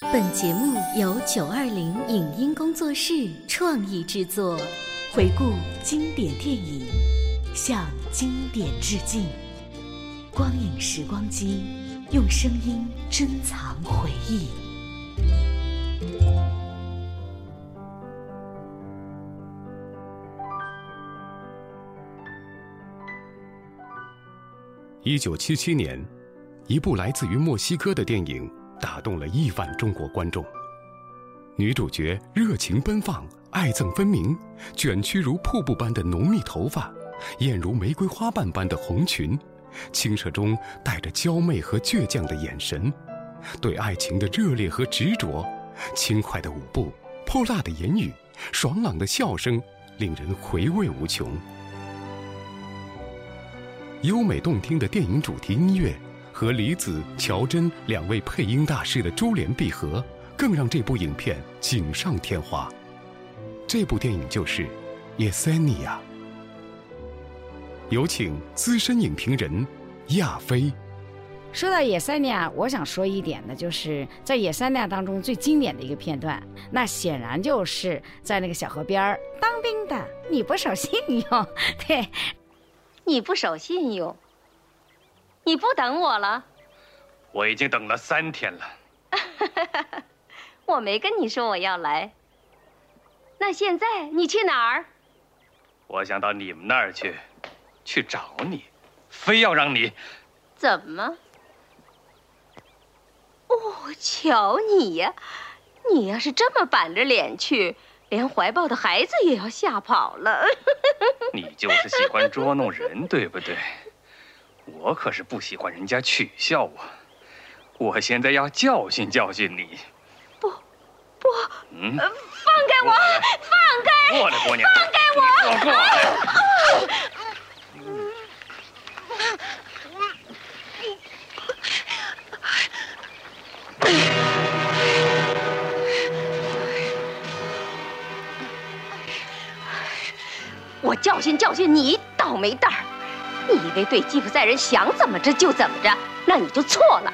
本节目由九二零影音工作室创意制作，回顾经典电影，向经典致敬。光影时光机，用声音珍藏回忆。一九七七年，一部来自于墨西哥的电影。打动了亿万中国观众。女主角热情奔放、爱憎分明，卷曲如瀑布般的浓密头发，艳如玫瑰花瓣般的红裙，清澈中带着娇媚和倔强的眼神，对爱情的热烈和执着，轻快的舞步、泼辣的言语、爽朗的笑声，令人回味无穷。优美动听的电影主题音乐。和李子、乔真两位配音大师的珠联璧合，更让这部影片锦上添花。这部电影就是《耶塞尼亚》。有请资深影评人亚飞。说到《野塞尼亚》，我想说一点呢，就是在《野塞尼亚》当中最经典的一个片段，那显然就是在那个小河边儿当兵的，你不守信用，对，你不守信用。你不等我了？我已经等了三天了。我没跟你说我要来。那现在你去哪儿？我想到你们那儿去，去找你，非要让你。怎么？哦，瞧你呀！你要是这么板着脸去，连怀抱的孩子也要吓跑了。你就是喜欢捉弄人，对不对？我可是不喜欢人家取笑我，我现在要教训教训你。不，不，嗯，放开我，放开，姑娘，放开我，过来。我教训教训你，倒霉蛋儿。你以为对吉普赛人想怎么着就怎么着，那你就错了。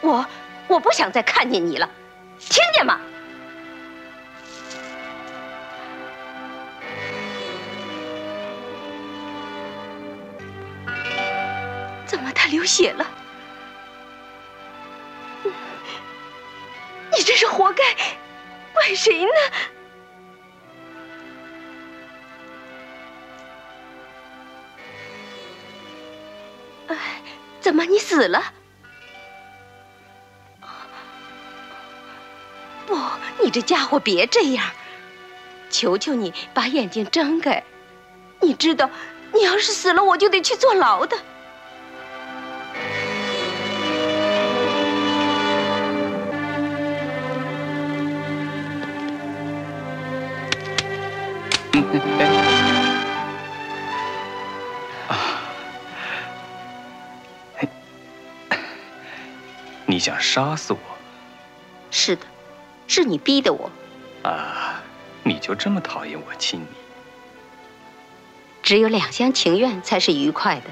我我不想再看见你了，听见吗？怎么他流血了？你这是活该，怪谁呢？哎怎么，你死了？不，你这家伙别这样！求求你把眼睛睁开！你知道，你要是死了，我就得去坐牢的。你想杀死我？是的，是你逼的我。啊，你就这么讨厌我亲你？只有两厢情愿才是愉快的，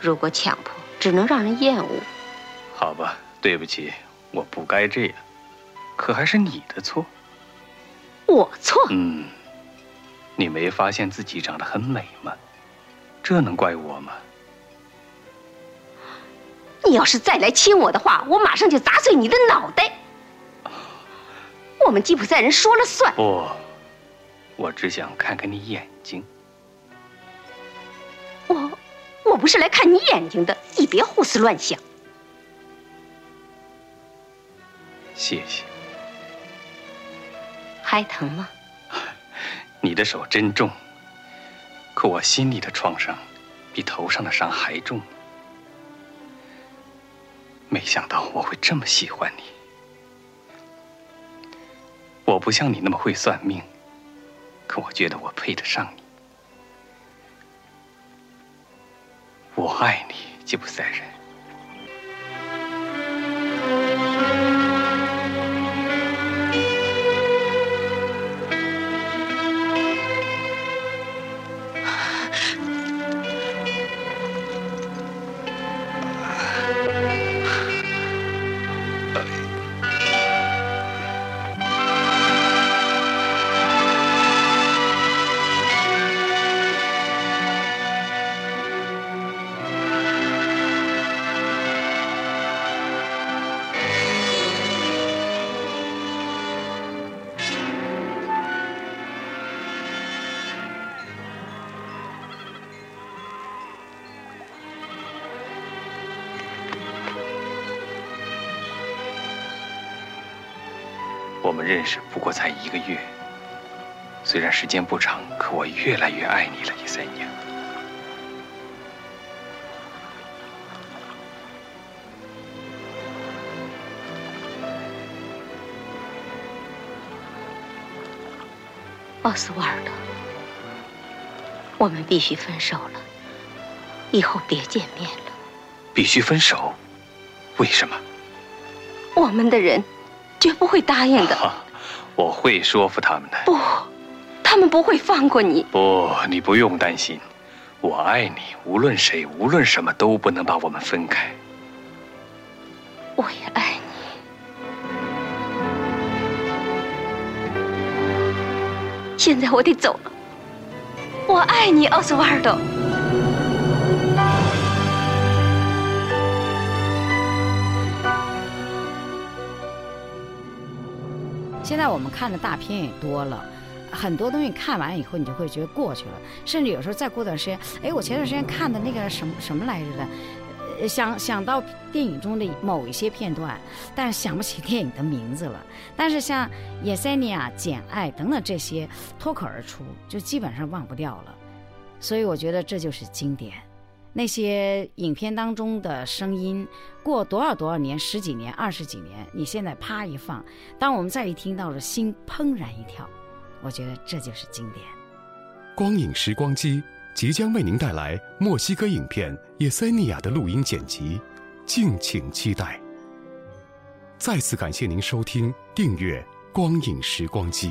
如果强迫，只能让人厌恶。好吧，对不起，我不该这样，可还是你的错。我错？嗯，你没发现自己长得很美吗？这能怪我吗？你要是再来亲我的话，我马上就砸碎你的脑袋。我们吉普赛人说了算。不，我只想看看你眼睛。我，我不是来看你眼睛的，你别胡思乱想。谢谢。还疼吗？你的手真重，可我心里的创伤比头上的伤还重。没想到我会这么喜欢你。我不像你那么会算命，可我觉得我配得上你。我爱你，吉普赛人。我们认识不过才一个月，虽然时间不长，可我越来越爱你了，叶三娘。奥斯瓦尔德，我们必须分手了，以后别见面了。必须分手？为什么？我们的人绝不会答应的。我会说服他们的。不，他们不会放过你。不，你不用担心，我爱你，无论谁，无论什么都不能把我们分开。我也爱你。现在我得走了。我爱你，奥斯瓦尔多。现在我们看的大片也多了，很多东西看完以后，你就会觉得过去了。甚至有时候再过段时间，哎，我前段时间看的那个什么什么来着的，想想到电影中的某一些片段，但是想不起电影的名字了。但是像《叶塞尼亚》《简爱》等等这些脱口而出，就基本上忘不掉了。所以我觉得这就是经典。那些影片当中的声音，过多少多少年，十几年、二十几年，你现在啪一放，当我们再一听到了，心怦然一跳。我觉得这就是经典。光影时光机即将为您带来墨西哥影片《叶塞尼亚》的录音剪辑，敬请期待。再次感谢您收听、订阅《光影时光机》。